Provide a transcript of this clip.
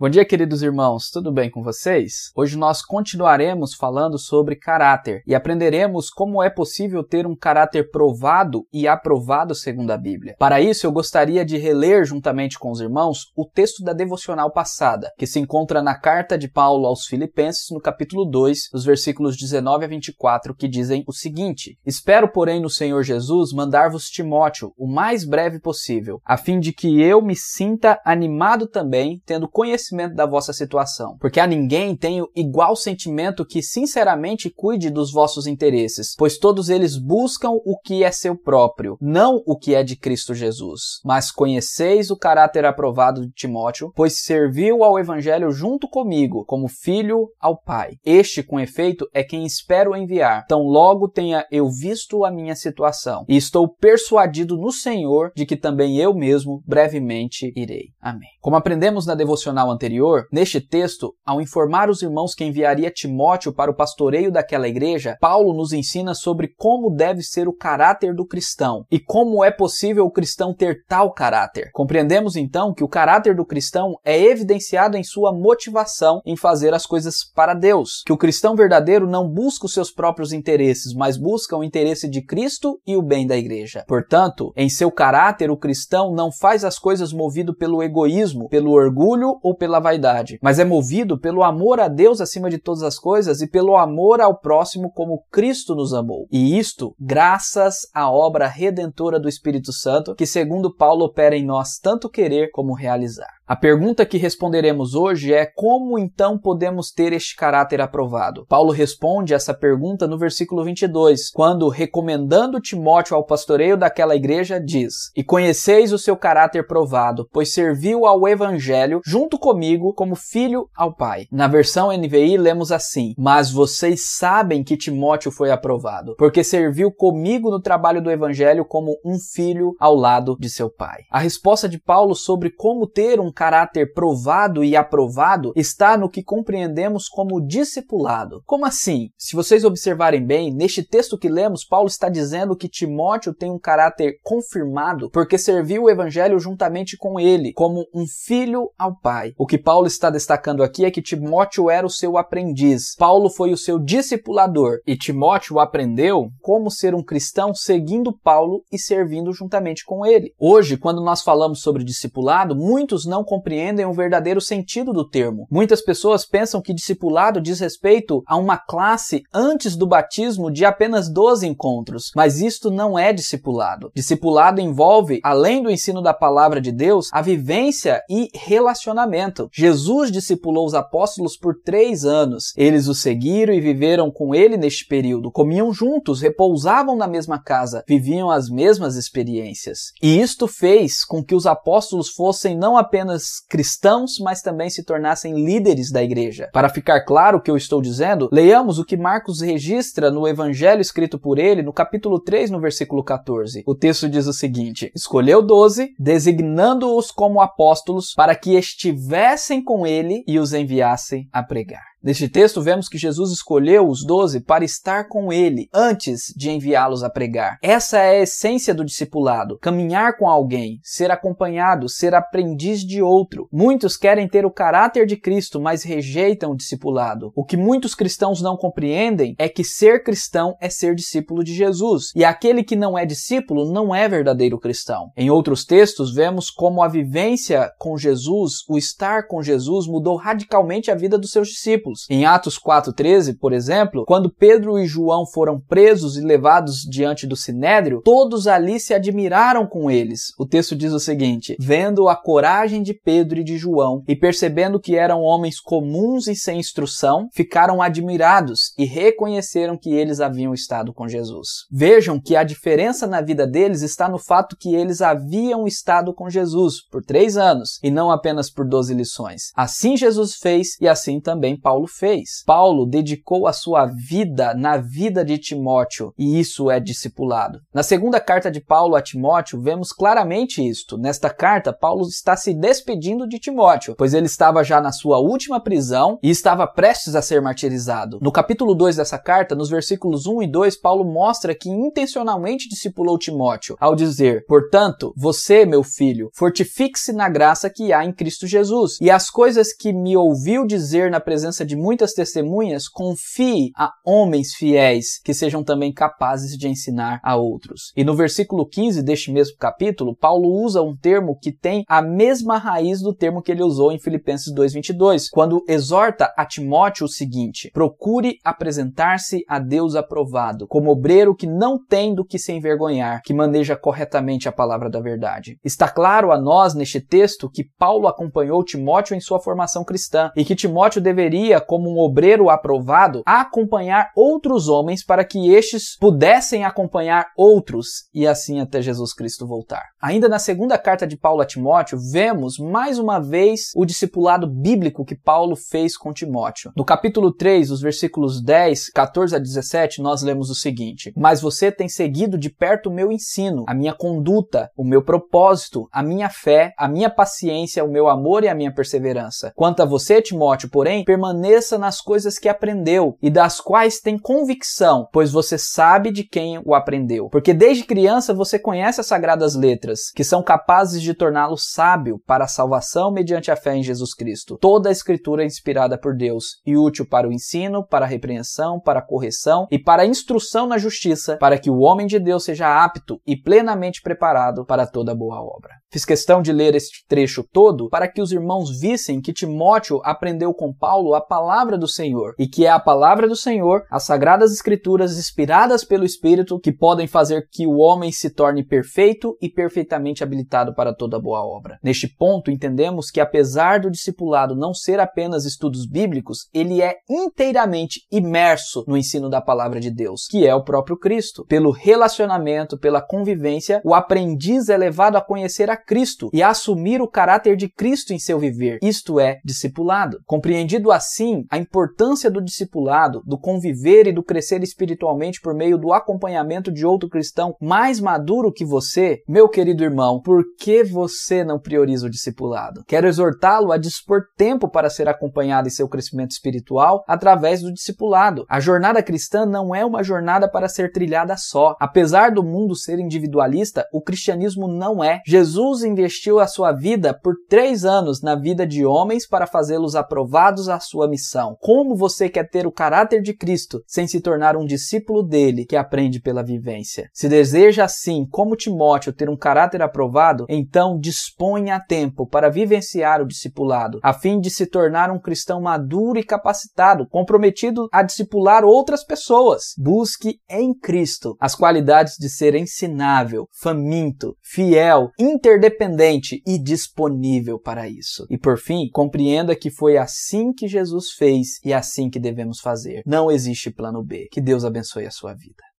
Bom dia, queridos irmãos, tudo bem com vocês? Hoje nós continuaremos falando sobre caráter e aprenderemos como é possível ter um caráter provado e aprovado segundo a Bíblia. Para isso, eu gostaria de reler juntamente com os irmãos o texto da devocional passada, que se encontra na carta de Paulo aos Filipenses, no capítulo 2, dos versículos 19 a 24, que dizem o seguinte: Espero, porém, no Senhor Jesus mandar-vos Timóteo o mais breve possível, a fim de que eu me sinta animado também, tendo conhecimento conhecimento da vossa situação, porque a ninguém tenho igual sentimento que sinceramente cuide dos vossos interesses, pois todos eles buscam o que é seu próprio, não o que é de Cristo Jesus. Mas conheceis o caráter aprovado de Timóteo, pois serviu ao evangelho junto comigo, como filho ao Pai. Este, com efeito, é quem espero enviar. Tão logo tenha eu visto a minha situação, e estou persuadido no Senhor de que também eu mesmo brevemente irei. Amém. Como aprendemos na devocional anterior, neste texto, ao informar os irmãos que enviaria Timóteo para o pastoreio daquela igreja, Paulo nos ensina sobre como deve ser o caráter do cristão e como é possível o cristão ter tal caráter. Compreendemos então que o caráter do cristão é evidenciado em sua motivação em fazer as coisas para Deus, que o cristão verdadeiro não busca os seus próprios interesses, mas busca o interesse de Cristo e o bem da igreja. Portanto, em seu caráter, o cristão não faz as coisas movido pelo egoísmo, pelo orgulho ou pela vaidade, mas é movido pelo amor a Deus acima de todas as coisas e pelo amor ao próximo como Cristo nos amou. E isto graças à obra redentora do Espírito Santo, que segundo Paulo opera em nós tanto querer como realizar. A pergunta que responderemos hoje é como então podemos ter este caráter aprovado? Paulo responde essa pergunta no versículo 22, quando, recomendando Timóteo ao pastoreio daquela igreja, diz: E conheceis o seu caráter provado, pois serviu ao evangelho junto comigo como filho ao Pai. Na versão NVI lemos assim: Mas vocês sabem que Timóteo foi aprovado, porque serviu comigo no trabalho do evangelho como um filho ao lado de seu pai. A resposta de Paulo sobre como ter um caráter provado e aprovado está no que compreendemos como discipulado. Como assim? Se vocês observarem bem, neste texto que lemos, Paulo está dizendo que Timóteo tem um caráter confirmado porque serviu o evangelho juntamente com ele, como um filho ao pai. O que Paulo está destacando aqui é que Timóteo era o seu aprendiz. Paulo foi o seu discipulador e Timóteo aprendeu como ser um cristão seguindo Paulo e servindo juntamente com ele. Hoje, quando nós falamos sobre discipulado, muitos não compreendem o verdadeiro sentido do termo. Muitas pessoas pensam que discipulado diz respeito a uma classe antes do batismo de apenas 12 encontros, mas isto não é discipulado. Discipulado envolve, além do ensino da palavra de Deus, a vivência e relacionamento. Jesus discipulou os apóstolos por três anos. Eles o seguiram e viveram com ele neste período, comiam juntos, repousavam na mesma casa, viviam as mesmas experiências. E isto fez com que os apóstolos fossem não apenas apenas cristãos, mas também se tornassem líderes da igreja. Para ficar claro o que eu estou dizendo, leiamos o que Marcos registra no evangelho escrito por ele, no capítulo 3, no versículo 14. O texto diz o seguinte: Escolheu doze, designando-os como apóstolos, para que estivessem com ele e os enviassem a pregar. Neste texto, vemos que Jesus escolheu os doze para estar com ele antes de enviá-los a pregar. Essa é a essência do discipulado: caminhar com alguém, ser acompanhado, ser aprendiz de outro. Muitos querem ter o caráter de Cristo, mas rejeitam o discipulado. O que muitos cristãos não compreendem é que ser cristão é ser discípulo de Jesus, e aquele que não é discípulo não é verdadeiro cristão. Em outros textos, vemos como a vivência com Jesus, o estar com Jesus, mudou radicalmente a vida dos seus discípulos discípulos. Em Atos 4:13, por exemplo, quando Pedro e João foram presos e levados diante do sinédrio, todos ali se admiraram com eles. O texto diz o seguinte: vendo a coragem de Pedro e de João e percebendo que eram homens comuns e sem instrução, ficaram admirados e reconheceram que eles haviam estado com Jesus. Vejam que a diferença na vida deles está no fato que eles haviam estado com Jesus por três anos e não apenas por doze lições. Assim Jesus fez e assim também Paulo Paulo fez. Paulo dedicou a sua vida na vida de Timóteo e isso é discipulado. Na segunda carta de Paulo a Timóteo, vemos claramente isto. Nesta carta, Paulo está se despedindo de Timóteo, pois ele estava já na sua última prisão e estava prestes a ser martirizado. No capítulo 2 dessa carta, nos versículos 1 e 2, Paulo mostra que intencionalmente discipulou Timóteo, ao dizer: Portanto, você, meu filho, fortifique-se na graça que há em Cristo Jesus, e as coisas que me ouviu dizer na presença de muitas testemunhas, confie a homens fiéis que sejam também capazes de ensinar a outros. E no versículo 15 deste mesmo capítulo, Paulo usa um termo que tem a mesma raiz do termo que ele usou em Filipenses 2:22, quando exorta a Timóteo o seguinte: procure apresentar-se a Deus aprovado, como obreiro que não tem do que se envergonhar, que maneja corretamente a palavra da verdade. Está claro a nós neste texto que Paulo acompanhou Timóteo em sua formação cristã e que Timóteo deveria, como um obreiro aprovado, acompanhar outros homens para que estes pudessem acompanhar outros e assim até Jesus Cristo voltar. Ainda na segunda carta de Paulo a Timóteo, vemos mais uma vez o discipulado bíblico que Paulo fez com Timóteo. No capítulo 3, os versículos 10, 14 a 17, nós lemos o seguinte: Mas você tem seguido de perto o meu ensino, a minha conduta, o meu propósito, a minha fé, a minha paciência, o meu amor e a minha perseverança. Quanto a você, Timóteo, porém, permaneça nas coisas que aprendeu e das quais tem convicção, pois você sabe de quem o aprendeu. Porque desde criança você conhece as sagradas letras, que são capazes de torná-lo sábio para a salvação mediante a fé em Jesus Cristo. Toda a escritura é inspirada por Deus e útil para o ensino, para a repreensão, para a correção e para a instrução na justiça, para que o homem de Deus seja apto e plenamente preparado para toda boa obra. Fiz questão de ler este trecho todo para que os irmãos vissem que Timóteo aprendeu com Paulo a palavra do Senhor e que é a palavra do Senhor, as sagradas escrituras inspiradas pelo Espírito, que podem fazer que o homem se torne perfeito e perfeitamente habilitado para toda boa obra. Neste ponto, entendemos que apesar do discipulado não ser apenas estudos bíblicos, ele é inteiramente imerso no ensino da palavra de Deus, que é o próprio Cristo. Pelo relacionamento, pela convivência, o aprendiz é levado a conhecer a Cristo e a assumir o caráter de Cristo em seu viver. Isto é discipulado. Compreendido assim a importância do discipulado, do conviver e do crescer espiritualmente por meio do acompanhamento de outro cristão mais maduro que você, meu querido irmão, por que você não prioriza o discipulado? Quero exortá-lo a dispor tempo para ser acompanhado em seu crescimento espiritual através do discipulado. A jornada cristã não é uma jornada para ser trilhada só. Apesar do mundo ser individualista, o cristianismo não é. Jesus investiu a sua vida por três anos na vida de homens para fazê-los aprovados à sua missão. Como você quer ter o caráter de Cristo sem se tornar um discípulo dele que aprende pela vivência? Se deseja assim, como Timóteo, ter um caráter aprovado, então disponha tempo para vivenciar o discipulado, a fim de se tornar um cristão maduro e capacitado, comprometido a discipular outras pessoas. Busque em Cristo as qualidades de ser ensinável, faminto, fiel, inter interdependente e disponível para isso. E por fim, compreenda que foi assim que Jesus fez e é assim que devemos fazer. Não existe plano B. Que Deus abençoe a sua vida.